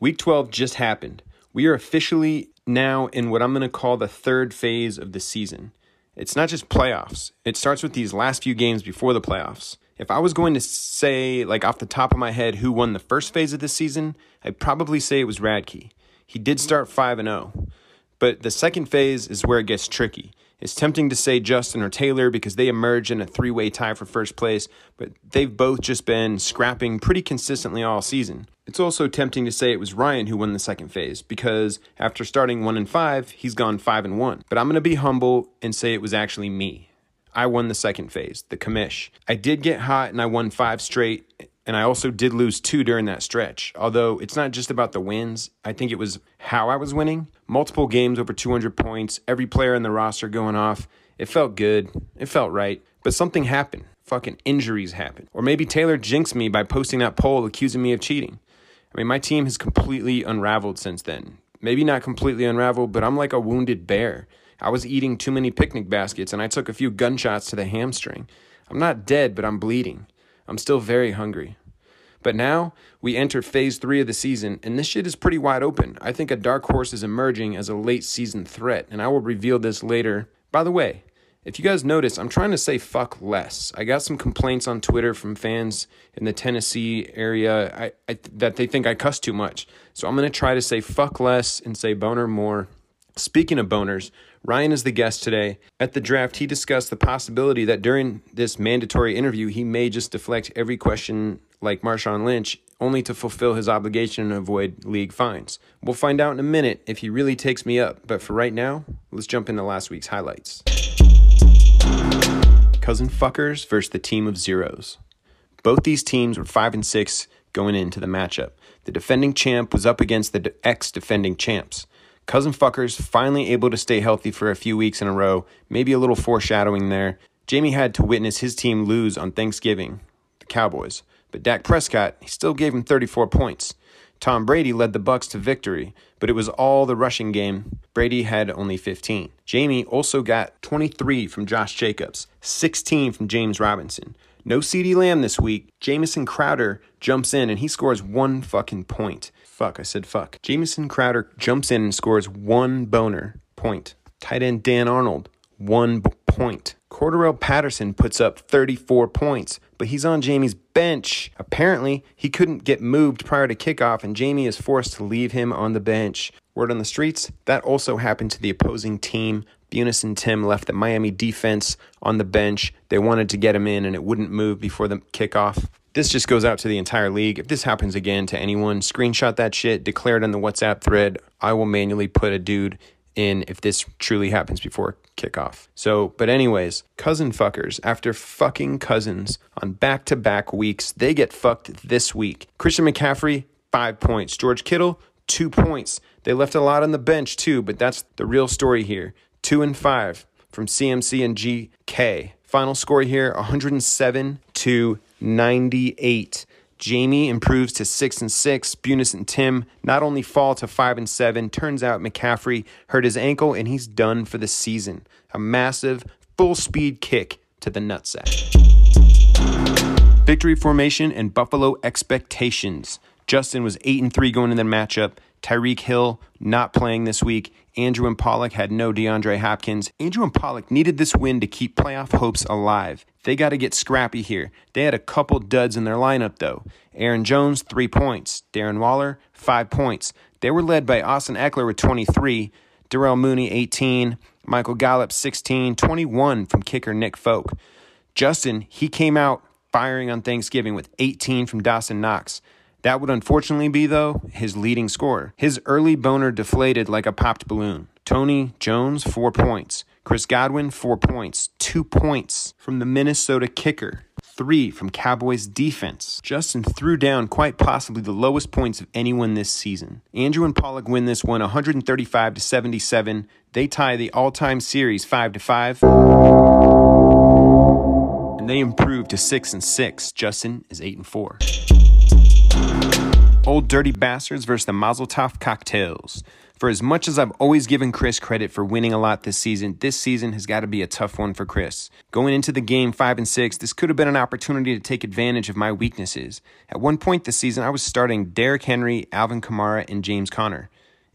Week 12 just happened. We are officially now in what I'm going to call the third phase of the season. It's not just playoffs, it starts with these last few games before the playoffs. If I was going to say, like off the top of my head, who won the first phase of the season, I'd probably say it was Radke. He did start 5 and 0. But the second phase is where it gets tricky. It's tempting to say Justin or Taylor because they emerged in a three way tie for first place, but they've both just been scrapping pretty consistently all season. It's also tempting to say it was Ryan who won the second phase because after starting 1 and 5, he's gone 5 and 1. But I'm going to be humble and say it was actually me. I won the second phase, the commish. I did get hot and I won 5 straight and I also did lose 2 during that stretch. Although it's not just about the wins, I think it was how I was winning. Multiple games over 200 points, every player in the roster going off. It felt good. It felt right. But something happened. Fucking injuries happened. Or maybe Taylor jinxed me by posting that poll accusing me of cheating. I mean, my team has completely unraveled since then. Maybe not completely unraveled, but I'm like a wounded bear. I was eating too many picnic baskets and I took a few gunshots to the hamstring. I'm not dead, but I'm bleeding. I'm still very hungry. But now we enter phase three of the season, and this shit is pretty wide open. I think a dark horse is emerging as a late season threat, and I will reveal this later. By the way, if you guys notice, I'm trying to say fuck less. I got some complaints on Twitter from fans in the Tennessee area I, I, that they think I cuss too much. So I'm going to try to say fuck less and say boner more. Speaking of boners, Ryan is the guest today. At the draft, he discussed the possibility that during this mandatory interview, he may just deflect every question like Marshawn Lynch, only to fulfill his obligation and avoid league fines. We'll find out in a minute if he really takes me up, but for right now, let's jump into last week's highlights. Cousin fuckers versus the team of zeros. Both these teams were 5 and 6 going into the matchup. The defending champ was up against the ex defending champs. Cousin fuckers finally able to stay healthy for a few weeks in a row, maybe a little foreshadowing there. Jamie had to witness his team lose on Thanksgiving, the Cowboys, but Dak Prescott, he still gave him 34 points. Tom Brady led the Bucs to victory, but it was all the rushing game. Brady had only 15. Jamie also got 23 from Josh Jacobs, 16 from James Robinson. No CeeDee Lamb this week. Jamison Crowder jumps in and he scores one fucking point. Fuck, I said fuck. Jamison Crowder jumps in and scores one boner point. Tight end Dan Arnold, one b- point. Cordarrelle Patterson puts up 34 points, but he's on Jamie's bench. Apparently, he couldn't get moved prior to kickoff, and Jamie is forced to leave him on the bench. Word on the streets, that also happened to the opposing team. Bunis and Tim left the Miami defense on the bench. They wanted to get him in, and it wouldn't move before the kickoff. This just goes out to the entire league. If this happens again to anyone, screenshot that shit, declare it on the WhatsApp thread. I will manually put a dude in if this truly happens before kickoff. So, but anyways, cousin fuckers, after fucking cousins on back to back weeks, they get fucked this week. Christian McCaffrey, five points. George Kittle, two points. They left a lot on the bench too, but that's the real story here. Two and five from CMC and GK. Final score here 107 to 98. Jamie improves to six and six. Bunis and Tim not only fall to five and seven. Turns out McCaffrey hurt his ankle and he's done for the season. A massive full speed kick to the nutsack. Victory formation and Buffalo expectations. Justin was eight and three going into the matchup. Tyreek Hill not playing this week. Andrew and Pollock had no DeAndre Hopkins. Andrew and Pollock needed this win to keep playoff hopes alive. They got to get scrappy here. They had a couple duds in their lineup, though. Aaron Jones, three points. Darren Waller, five points. They were led by Austin Ekeler with 23, Darnell Mooney, 18, Michael Gallup, 16, 21 from kicker Nick Folk. Justin, he came out firing on Thanksgiving with 18 from Dawson Knox. That would unfortunately be, though, his leading scorer. His early boner deflated like a popped balloon. Tony Jones, four points. Chris Godwin, four points. Two points from the Minnesota kicker. Three from Cowboys defense. Justin threw down quite possibly the lowest points of anyone this season. Andrew and Pollock win this one 135 to 77. They tie the all-time series 5 to 5. And they improve to 6 and 6. Justin is 8 and 4. Old Dirty Bastards versus the Mazel Tov Cocktails. For as much as I've always given Chris credit for winning a lot this season, this season has got to be a tough one for Chris. Going into the game 5 and 6, this could have been an opportunity to take advantage of my weaknesses. At one point this season, I was starting Derrick Henry, Alvin Kamara, and James Conner.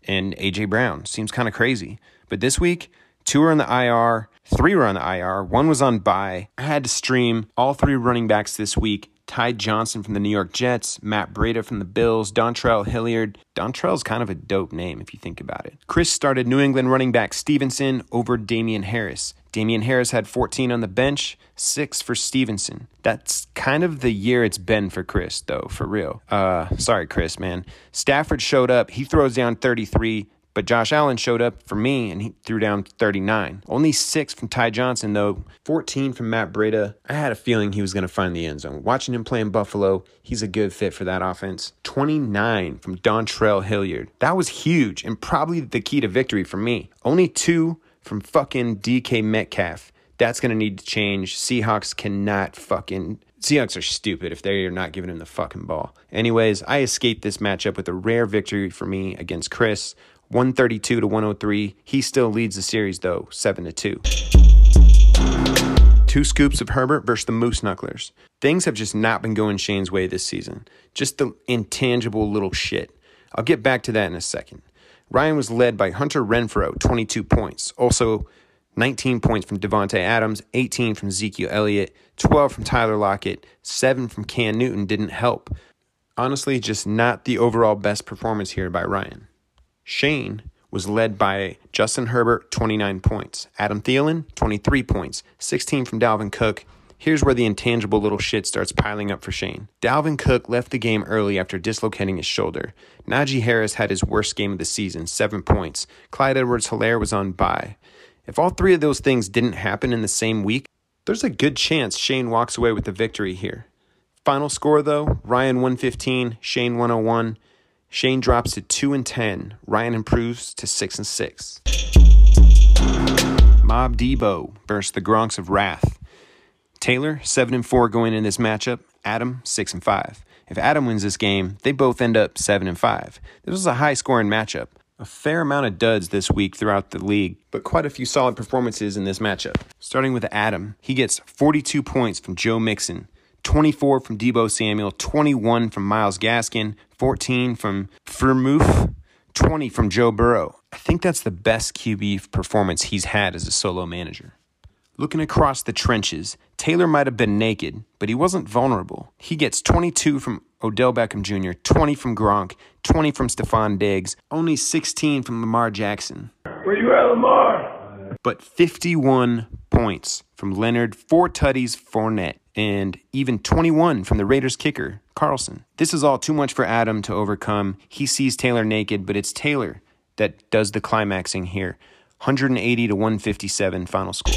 And AJ Brown. Seems kind of crazy. But this week, two are on the IR, three were on the IR, one was on bye. I had to stream all three running backs this week Ty Johnson from the New York Jets, Matt Breida from the Bills, Dontrell Hilliard. Dontrell's kind of a dope name if you think about it. Chris started New England running back Stevenson over Damien Harris. Damien Harris had 14 on the bench, 6 for Stevenson. That's kind of the year it's been for Chris, though, for real. Uh, sorry, Chris, man. Stafford showed up. He throws down 33. But Josh Allen showed up for me and he threw down 39. Only six from Ty Johnson, though. 14 from Matt Breida. I had a feeling he was going to find the end zone. Watching him play in Buffalo, he's a good fit for that offense. 29 from Dontrell Hilliard. That was huge and probably the key to victory for me. Only two from fucking DK Metcalf. That's going to need to change. Seahawks cannot fucking Seahawks are stupid if they're not giving him the fucking ball. Anyways, I escaped this matchup with a rare victory for me against Chris. 132 to 103. He still leads the series though, 7 to 2. Two scoops of Herbert versus the Moose Knucklers. Things have just not been going Shane's way this season. Just the intangible little shit. I'll get back to that in a second. Ryan was led by Hunter Renfrow, 22 points. Also, 19 points from Davante Adams, 18 from Ezekiel Elliott, 12 from Tyler Lockett, 7 from Cam Newton didn't help. Honestly, just not the overall best performance here by Ryan. Shane was led by Justin Herbert, 29 points, Adam Thielen, 23 points, 16 from Dalvin Cook. Here's where the intangible little shit starts piling up for Shane. Dalvin Cook left the game early after dislocating his shoulder. Najee Harris had his worst game of the season, 7 points. Clyde Edwards Helaire was on bye. If all three of those things didn't happen in the same week, there's a good chance Shane walks away with the victory here. Final score though, Ryan 115, Shane 101. Shane drops to 2 and 10. Ryan improves to 6 and 6. Mob Debo versus the Gronks of Wrath. Taylor 7 and 4 going in this matchup. Adam 6 and 5. If Adam wins this game, they both end up 7 and 5. This was a high scoring matchup. A fair amount of duds this week throughout the league, but quite a few solid performances in this matchup. Starting with Adam, he gets 42 points from Joe Mixon, 24 from Deebo Samuel, 21 from Myles Gaskin, 14 from Freiermuth, 20 from Joe Burrow. I think that's the best QB performance he's had as a solo manager. Looking across the trenches, Taylor might have been naked, but he wasn't vulnerable. He gets 22 from Odell Beckham Jr., 20 from Gronk, 20 from Stefon Diggs, only 16 from Lamar Jackson. Where you at, Lamar? But 51 points from Leonard, four tutties, Fournette and even 21 from the Raiders kicker, Carlson. This is all too much for Adam to overcome. He sees Taylor naked, but it's Taylor that does the climaxing here. 180 to 157 final score.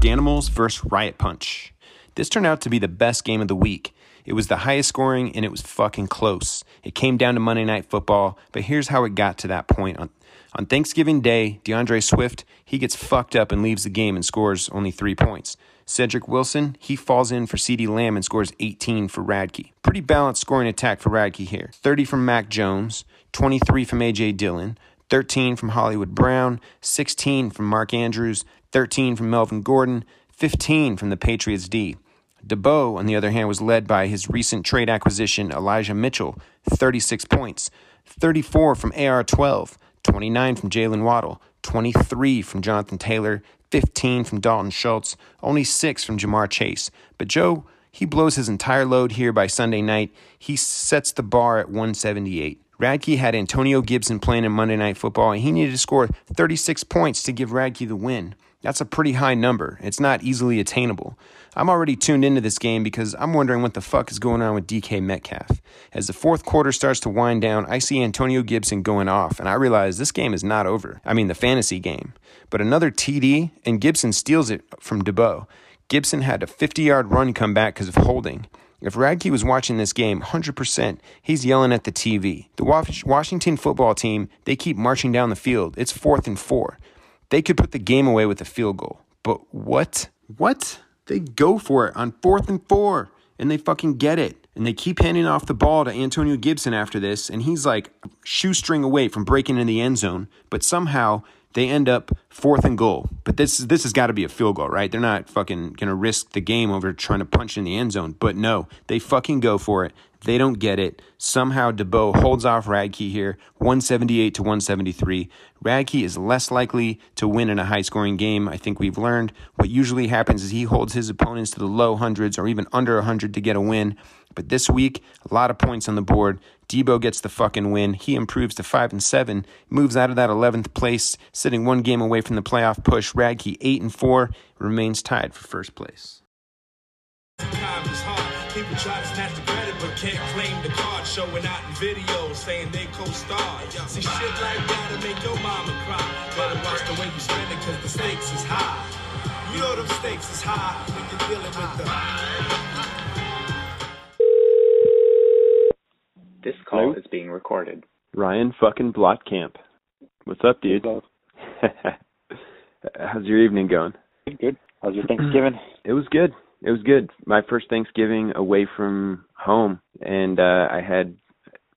Danimals versus Riot Punch. This turned out to be the best game of the week. It was the highest scoring and it was fucking close. It came down to Monday Night Football, but here's how it got to that point. On, on Thanksgiving Day, DeAndre Swift, he gets fucked up and leaves the game and scores only three points. Cedric Wilson, he falls in for CeeDee Lamb and scores 18 for Radke. Pretty balanced scoring attack for Radke here. 30 from Mac Jones, 23 from A.J. Dillon, 13 from Hollywood Brown, 16 from Mark Andrews, 13 from Melvin Gordon, 15 from the Patriots D. Debo, on the other hand, was led by his recent trade acquisition, Elijah Mitchell, 36 points, 34 from AR 12, 29 from Jaylen Waddle, 23 from Jonathan Taylor, 15 from Dalton Schultz, only 6 from Ja'Marr Chase. But Joe, he blows his entire load here by Sunday night. He sets the bar at 178. Radke had Antonio Gibson playing in Monday Night Football, and he needed to score 36 points to give Radke the win. That's a pretty high number. It's not easily attainable. I'm already tuned into this game because I'm wondering what the fuck is going on with DK Metcalf. As the fourth quarter starts to wind down, I see Antonio Gibson going off, and I realize this game is not over. I mean, the fantasy game. But another TD, and Gibson steals it from Debo. Gibson had a 50 yard run come back because of holding. If Radke was watching this game, 100%, he's yelling at the TV. The Washington football team, they keep marching down the field. It's fourth and four. They could put the game away with a field goal. But what? What? They go for it on fourth and four, and they fucking get it. and they keep handing off the ball to Antonio Gibson after this, and he's like shoestring away from breaking in the end zone, but somehow they end up fourth and goal. But this this has got to be a field goal, right? They're not fucking gonna risk the game over trying to punch in the end zone. But no, they fucking go for it. They don't get it. Somehow Debo holds off Radke here, 178 to 173. Radke is less likely to win in a high scoring game. I think we've learned what usually happens is he holds his opponents to the low hundreds or even under 100 to get a win. But this week, a lot of points on the board. Debo gets the fucking win. He improves to five and seven, moves out of that eleventh place, sitting one game away from the playoff push. Radke eight and four remains tied for first place. People try to snatch the credit, but can't claim the card. Showing out in videos saying they co-star. See shit like that'll make your mama cry. Better watch the way you spend it, cause the stakes is high. You know them stakes is high when you're dealing with the This call Hello? is being recorded. Ryan fucking Blotkamp. What's up, dude? How's your evening going? Good. How's your Thanksgiving? it was good. It was good. My first Thanksgiving away from home, and uh I had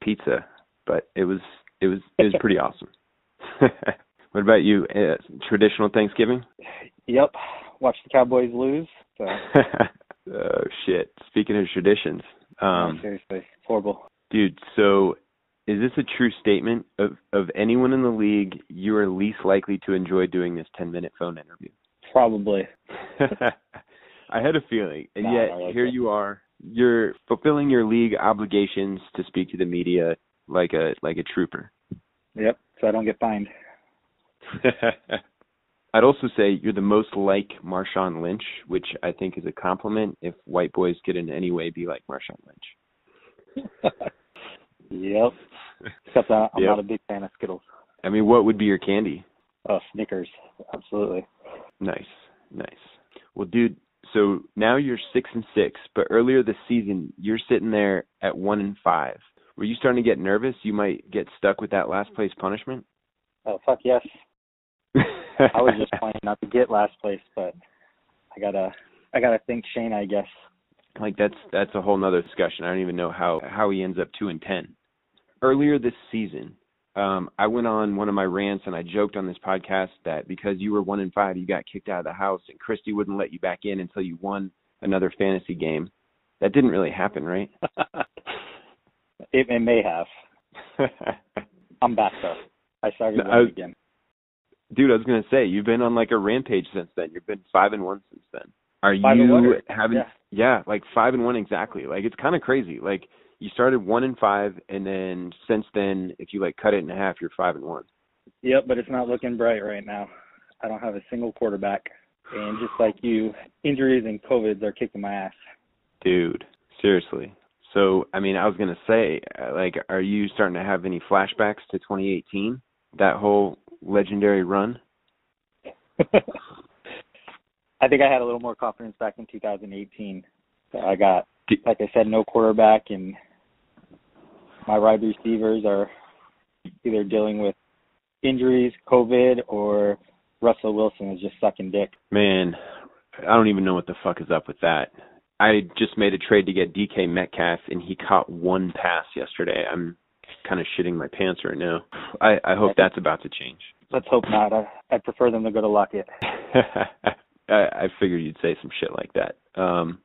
pizza, but it was it was it was pretty awesome. what about you? Uh, traditional Thanksgiving? Yep. Watch the Cowboys lose. So. oh shit! Speaking of traditions, um, no, seriously, horrible. Dude, so is this a true statement of of anyone in the league you are least likely to enjoy doing this 10 minute phone interview? Probably. I had a feeling. And yet like here it. you are. You're fulfilling your league obligations to speak to the media like a like a trooper. Yep, so I don't get fined. I'd also say you're the most like Marshawn Lynch, which I think is a compliment if white boys could in any way be like Marshawn Lynch. Yep. Except I'm yep. not a big fan of Skittles. I mean, what would be your candy? Oh, Snickers. Absolutely. Nice, nice. Well, dude, so now you're six and six, but earlier this season you're sitting there at one and five. Were you starting to get nervous? You might get stuck with that last place punishment. Oh fuck yes. I was just playing not to get last place, but I gotta I gotta thank Shane, I guess. Like that's that's a whole nother discussion. I don't even know how how he ends up two and ten. Earlier this season, um, I went on one of my rants and I joked on this podcast that because you were one in five, you got kicked out of the house, and Christy wouldn't let you back in until you won another fantasy game. That didn't really happen, right? it, it may have. I'm back though. I started no, I was, again. Dude, I was gonna say you've been on like a rampage since then. You've been five and one since then. Are you having? Yeah. yeah, like five and one exactly. Like it's kind of crazy. Like you started one and five, and then since then, if you like cut it in half, you're five and one. Yep, but it's not looking bright right now. I don't have a single quarterback, and just like you, injuries and COVIDs are kicking my ass. Dude, seriously. So, I mean, I was gonna say, uh, like, are you starting to have any flashbacks to 2018? That whole legendary run. I think I had a little more confidence back in 2018. I got, like I said, no quarterback, and my wide receivers are either dealing with injuries, COVID, or Russell Wilson is just sucking dick. Man, I don't even know what the fuck is up with that. I just made a trade to get DK Metcalf, and he caught one pass yesterday. I'm kind of shitting my pants right now. I, I hope that's about to change. Let's hope not. I, I prefer them to go to Lockett. I, I figured you'd say some shit like that. Um,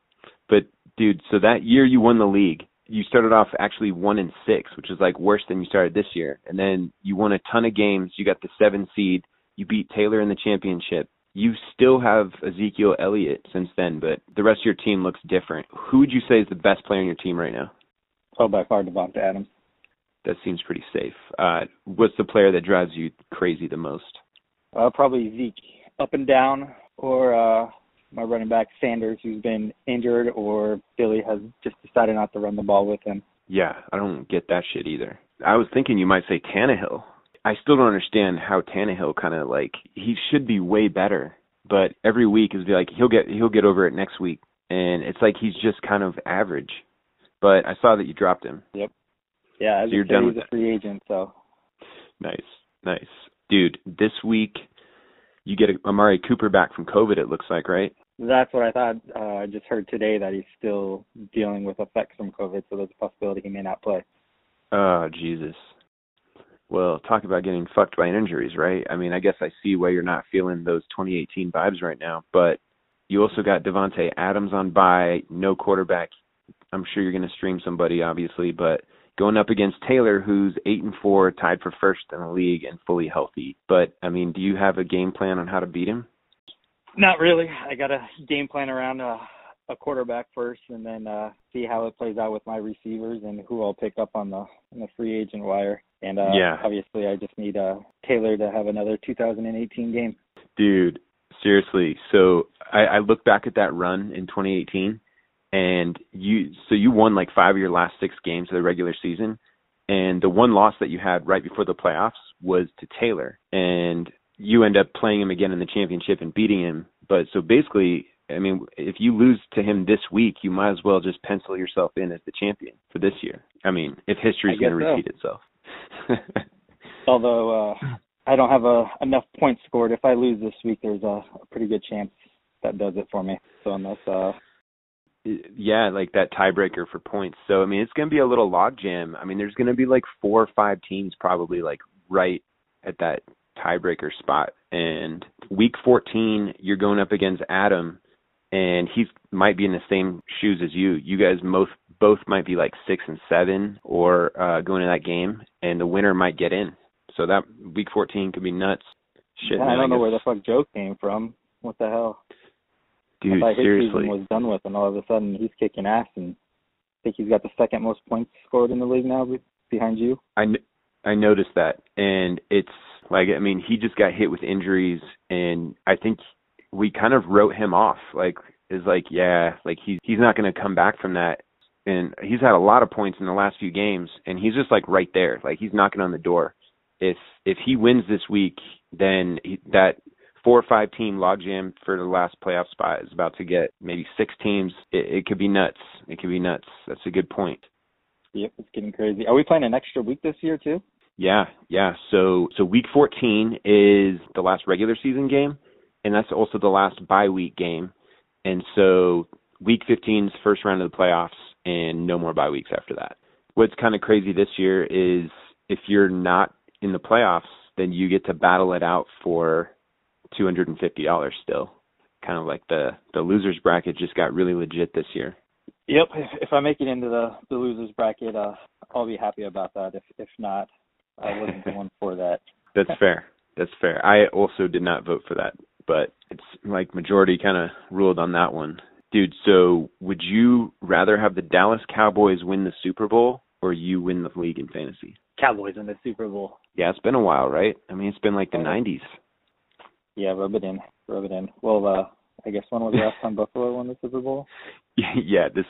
but dude, so that year you won the league, you started off actually one and six, which is like worse than you started this year. And then you won a ton of games. You got the seven seed. You beat Taylor in the championship. You still have Ezekiel Elliott since then, but the rest of your team looks different. Who would you say is the best player on your team right now? Oh, by far, Davante Adams. That seems pretty safe. Uh, what's the player that drives you crazy the most? Uh, probably Zeke. Up and down, or uh, my running back Sanders, who's been injured, or Philly has just decided not to run the ball with him. Yeah, I don't get that shit either. I was thinking you might say Tannehill. I still don't understand how Tannehill kind of like he should be way better, but every week is be like he'll get he'll get over it next week, and it's like he's just kind of average. But I saw that you dropped him. Yep. Yeah, so you're done he's with a free agent, so. Nice, nice, dude. This week you get Amari Cooper back from COVID. It looks like, right? That's what I thought. Uh, I just heard today that he's still dealing with effects from COVID, so there's a possibility he may not play. Oh Jesus. Well, talk about getting fucked by injuries, right? I mean, I guess I see why you're not feeling those 2018 vibes right now, but you also got Davante Adams on by, no quarterback. I'm sure you're going to stream somebody, obviously, but going up against Taylor, who's eight and four, tied for first in the league and fully healthy. But I mean, do you have a game plan on how to beat him? Not really. I got a game plan around a, a quarterback first, and then uh, see how it plays out with my receivers and who I'll pick up on the on the free agent wire. And uh, yeah. obviously, I just need uh, Taylor to have another 2018 game. Dude, seriously. So I, I look back at that run in 2018, and you so you won like five of your last six games of the regular season, and the one loss that you had right before the playoffs was to Taylor, and you end up playing him again in the championship and beating him. But so basically, I mean, if you lose to him this week, you might as well just pencil yourself in as the champion for this year. I mean, if history's going to repeat so. itself. Although uh, I don't have a, enough points scored, if I lose this week, there's a, a pretty good chance that does it for me. So unless uh, yeah, like that tiebreaker for points. So I mean, it's going to be a little logjam. I mean, there's going to be like four or five teams probably like right at that tiebreaker spot. And week 14, you're going up against Adam, and he might be in the same shoes as you. You guys both both might be like six and seven, or uh, going to that game, and the winner might get in. So that week 14 could be nuts. Shit, yeah, I don't I know where the fuck Joe came from. What the hell? Dude, I thought his seriously. season was done with, and all of a sudden he's kicking ass, and I think he's got the second most points scored in the league now, be- behind you. I kn- I noticed that, and it's like I mean he just got hit with injuries, and I think we kind of wrote him off. Like is like yeah, like he's he's not going to come back from that, and he's had a lot of points in the last few games, and he's just like right there, like he's knocking on the door. If if he wins this week, then he, that four or five team logjam for the last playoff spot is about to get maybe six teams. It, it could be nuts. It could be nuts. That's a good point. Yep, it's getting crazy. Are we playing an extra week this year too? Yeah, yeah. So so week 14 is the last regular season game, and that's also the last bye week game. And so week 15 is first round of the playoffs, and no more bye weeks after that. What's kind of crazy this year is if you're not in the playoffs, then you get to battle it out for $250 still. Kind of like the the losers bracket just got really legit this year. Yep. If, if I make it into the the losers bracket, uh, I'll be happy about that. If if not, I wasn't the one for that. That's fair. That's fair. I also did not vote for that, but it's like majority kind of ruled on that one. Dude, so would you rather have the Dallas Cowboys win the Super Bowl or you win the league in fantasy? Cowboys in the Super Bowl. Yeah, it's been a while, right? I mean, it's been like the Oh. 90s. Yeah, rub it in, rub it in. Well, uh, I guess when was the last time Buffalo won the Super Bowl? yeah, this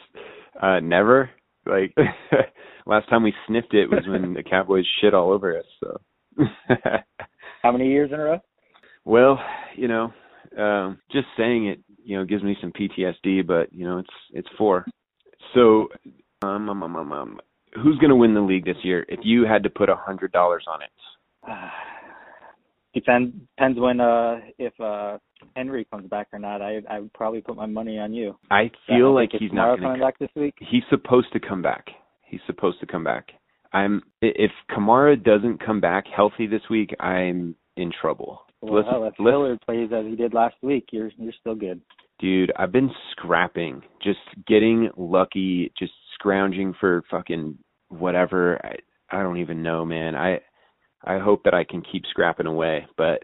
uh never like last time we sniffed it was when the Cowboys shit all over us, so How many years in a row? Well, you know, um, just saying it, you know, gives me some PTSD, but you know, it's it's four. So, um, um, um, um, um who's going to win the league this year? If you had to put a hundred dollars on it, Depends depends when uh if uh Henry comes back or not. I I would probably put my money on you. I feel I like he's not coming to. back this week. He's supposed to come back. He's supposed to come back. I'm if Kamara doesn't come back healthy this week, I'm in trouble. Well, Listen- if Hilliard plays as he did last week, you're you're still good. Dude, I've been scrapping, just getting lucky, just scrounging for fucking whatever. I I don't even know, man. I I hope that I can keep scrapping away, but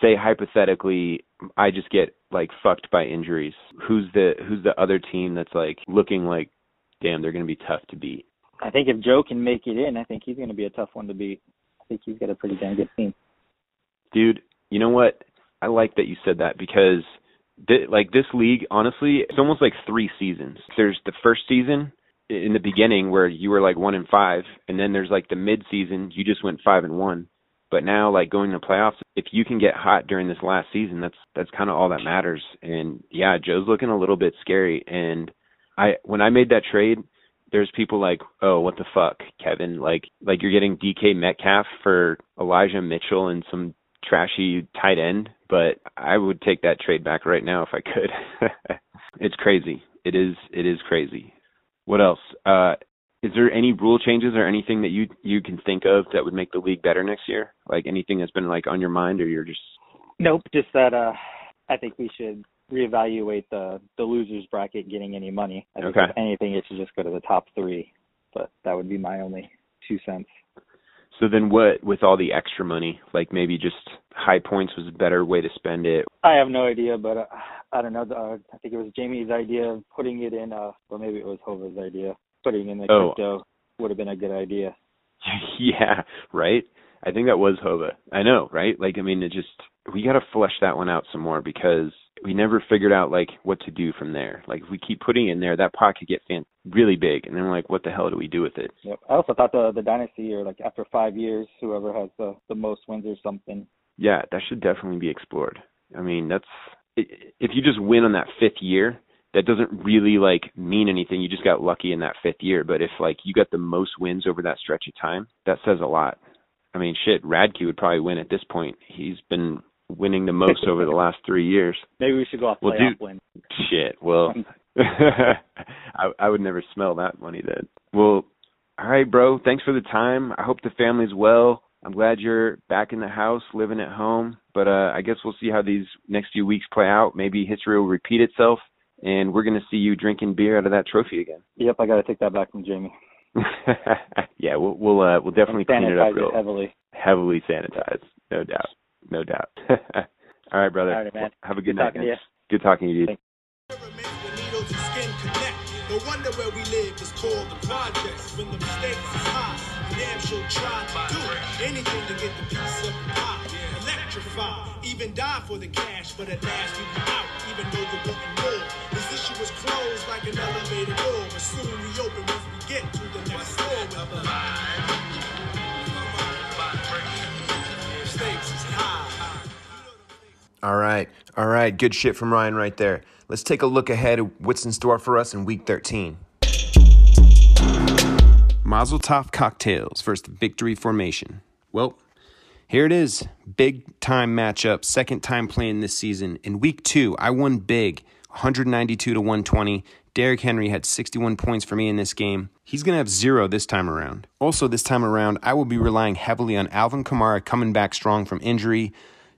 say hypothetically I just get like fucked by injuries. Who's the who's the other team that's like looking like damn, they're going to be tough to beat. I think if Joe can make it in, I think he's going to be a tough one to beat. I think he's got a pretty damn good team. Dude, you know what? I like that you said that because th- like this league, honestly, it's almost like three seasons. There's the first season in the beginning where you were like one and five, and then there's like the mid season, you just went five and one. But now, like going to playoffs, if you can get hot during this last season, that's that's kind of all that matters. And yeah, Joe's looking a little bit scary. And I when I made that trade, there's people like, oh, what the fuck, Kevin? Like like you're getting DK Metcalf for Elijah Mitchell and some trashy tight end, but I would take that trade back right now if I could. it's crazy. It is it is crazy. What else? Uh is there any rule changes or anything that you you can think of that would make the league better next year? Like anything that's been like on your mind or you're just Nope, just that uh I think we should reevaluate the the losers bracket getting any money. I think Okay. if anything it should just go to the top 3. But that would be my only two cents. So then what with all the extra money, like maybe just high points was a better way to spend it. I have no idea, but uh, I don't know. Uh, I think it was Jamie's idea of putting it in, uh, or maybe it was Hova's idea. Putting in the Oh. crypto would have been a good idea. yeah, right? I think that was Hova. I know, right? Like I mean it just we got to flesh that one out some more because we never figured out like what to do from there. Like if we keep putting it in there, that pot could get fan- really big and then we're like what the hell do we do with it? Yep. I also thought the the dynasty, or like after five years, whoever has the the most wins or something. Yeah, that should definitely be explored. I mean, that's i- if you just win on that fifth year, that doesn't really like mean anything. You just got lucky in that fifth year. But if like you got the most wins over that stretch of time, that says a lot. I mean, shit, Radke would probably win at this point. He's been winning the most over the last three years. Maybe we should go off Well, playoff wins. Shit. Well, I I would never smell that money then. Well, all right, bro. Thanks for the time. I hope the family's well. I'm glad you're back in the house, living at home. But uh I guess we'll see how these next few weeks play out. Maybe history will repeat itself, and we're gonna see you drinking beer out of that trophy again. Yep, I got to take that back from Jamie. yeah, we'll we'll uh, we'll definitely clean it up real it heavily. heavily sanitized, no doubt, no doubt. all right, brother. All right, man. Have a good, Good night. talking to man. Good talking to you. dude. Pyramids where needles and skin connect. No wonder where we live is called the projects. When the mistakes is high, damn sure try to do anything to get the piece of the pie. Electrify, even die for the cash, but at last we be out, even though you wanting more. This issue was closed like an elevator door, but soon we open once we get to the next floor. All right. All right. Good shit from Ryan right there. Let's take a look ahead at what's in store for us in week 13. Mazel Tov Cocktails versus Victory Formation. Well, here it is. Big time matchup. Second time playing this season. In week two, I won big 192 to 120. Derrick Henry had 61 points for me in this game. He's going to have zero this time around. Also, this time around, I will be relying heavily on Alvin Kamara coming back strong from injury.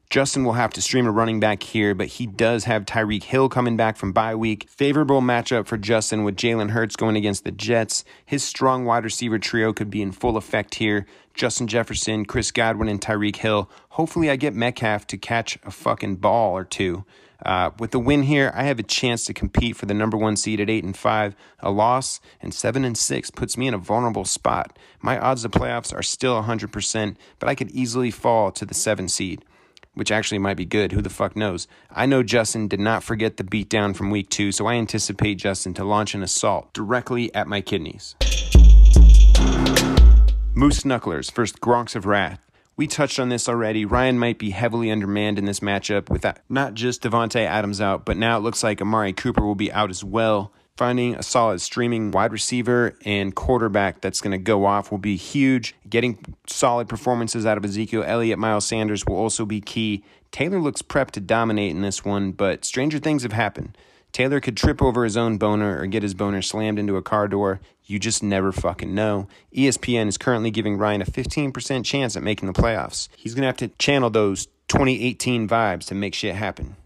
Justin will have to stream a running back here, but he does have Tyreek Hill coming back from bye week. Favorable matchup for Justin with Jalen Hurts going against the Jets. His strong wide receiver trio could be in full effect here. Justin Jefferson, Chris Godwin, and Tyreek Hill. Hopefully, I get Metcalf to catch a fucking ball or two. Uh, with the win here, I have a chance to compete for the number one seed at eight and five. A loss and seven and six puts me in a vulnerable spot. My odds of playoffs are still 100%, but I could easily fall to the seven seed which actually might be good. Who the fuck knows? I know Justin did not forget the beatdown from week two, so I anticipate Justin to launch an assault directly at my kidneys. Moose Knucklers versus Gronks of Wrath. We touched on this already. Ryan might be heavily undermanned in this matchup with not just Davante Adams out, but now it looks like Amari Cooper will be out as well. Finding a solid streaming wide receiver and quarterback that's going to go off will be huge. Getting solid performances out of Ezekiel Elliott, Miles Sanders will also be key. Taylor looks prepped to dominate in this one, but stranger things have happened. Taylor could trip over his own boner or get his boner slammed into a car door. You just never fucking know. ESPN is currently giving Ryan a 15% chance at making the playoffs. He's going to have to channel those 2018 vibes to make shit happen.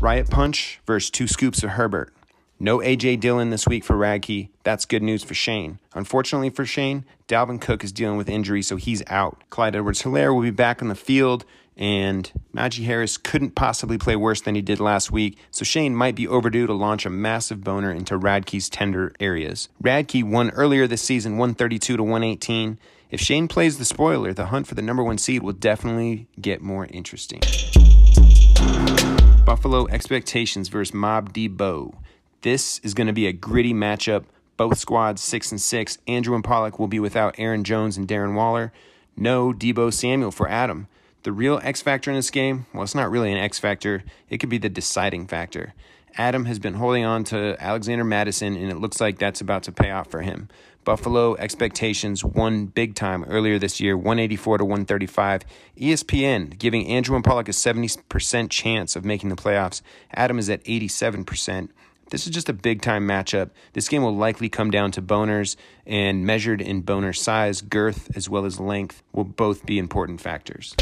Riot Punch versus Two Scoops of Herbert. No AJ Dillon this week for Radke. That's good news for Shane. Unfortunately for Shane, Dalvin Cook is dealing with injury, so he's out. Clyde Edwards Helaire will be back on the field, and Najee Harris couldn't possibly play worse than he did last week, so Shane might be overdue to launch a massive boner into Radke's tender areas. Radke won earlier this season 132 to 118. If Shane plays the spoiler, the hunt for the number one seed will definitely get more interesting. Buffalo expectations versus Mob Debo. This is going to be a gritty matchup. Both squads six and six. Andrew and Pollock will be without Aaron Jones and Darren Waller. No Deebo Samuel for Adam. The real X factor in this game, well, it's not really an X factor. It could be the deciding factor. Adam has been holding on to Alexander Mattison, and it looks like that's about to pay off for him. Buffalo expectations won big time earlier this year, 184 to 135. ESPN giving Andrew and Pollock a 70% chance of making the playoffs. Adam is at 87%. This is just a big time matchup. This game will likely come down to boners, and measured in boner size, girth, as well as length will both be important factors.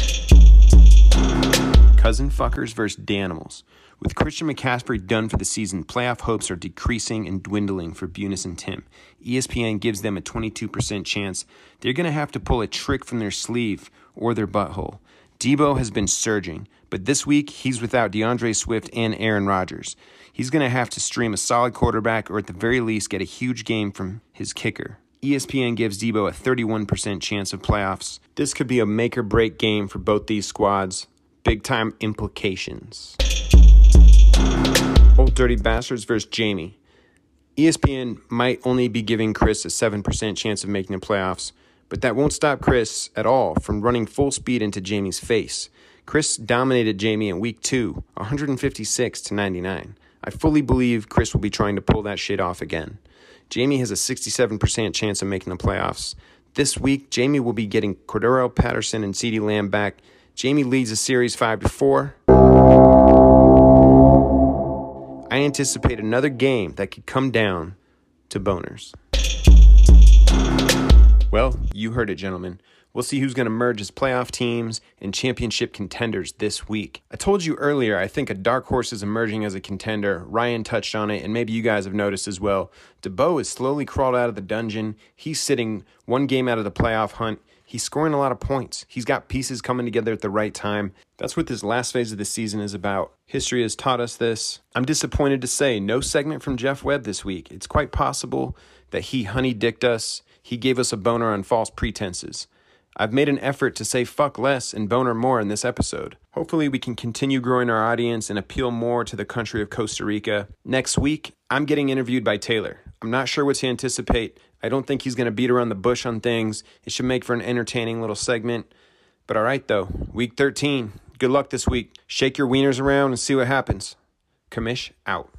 Cousin fuckers versus Danimals. With Christian McCaffrey done for the season, playoff hopes are decreasing and dwindling for Bunis and Tim. ESPN gives them a 22% chance. They're going to have to pull a trick from their sleeve or their butthole. Debo has been surging, but this week he's without DeAndre Swift and Aaron Rodgers. He's going to have to stream a solid quarterback or at the very least get a huge game from his kicker. ESPN gives Debo a 31% chance of playoffs. This could be a make or break game for both these squads. Big time implications. Old Dirty Bastards versus Jamie. ESPN might only be giving Chris a 7% chance of making the playoffs, but that won't stop Chris at all from running full speed into Jamie's face. Chris dominated Jamie in week 2, 156 to 99. I fully believe Chris will be trying to pull that shit off again. Jamie has a 67% chance of making the playoffs. This week, Jamie will be getting Cordarrelle Patterson and CeeDee Lamb back. Jamie leads the series 5 to 4. I anticipate another game that could come down to boners. Well, you heard it, gentlemen. We'll see who's going to merge as playoff teams and championship contenders this week. I told you earlier, I think a dark horse is emerging as a contender. Ryan touched on it, and maybe you guys have noticed as well. Debo has slowly crawled out of the dungeon. He's sitting one game out of the playoff hunt. He's scoring a lot of points. He's got pieces coming together at the right time. That's what this last phase of the season is about. History has taught us this. I'm disappointed to say no segment from Jeff Webb this week. It's quite possible that he honey dicked us. He gave us a boner on false pretenses. I've made an effort to say fuck less and boner more in this episode. Hopefully, we can continue growing our audience and appeal more to the country of Costa Rica. Next week, I'm getting interviewed by Taylor. I'm not sure what to anticipate. I don't think he's going to beat around the bush on things. It should make for an entertaining little segment. But all right, though, week 13. Good luck this week. Shake your wieners around and see what happens. Commish out.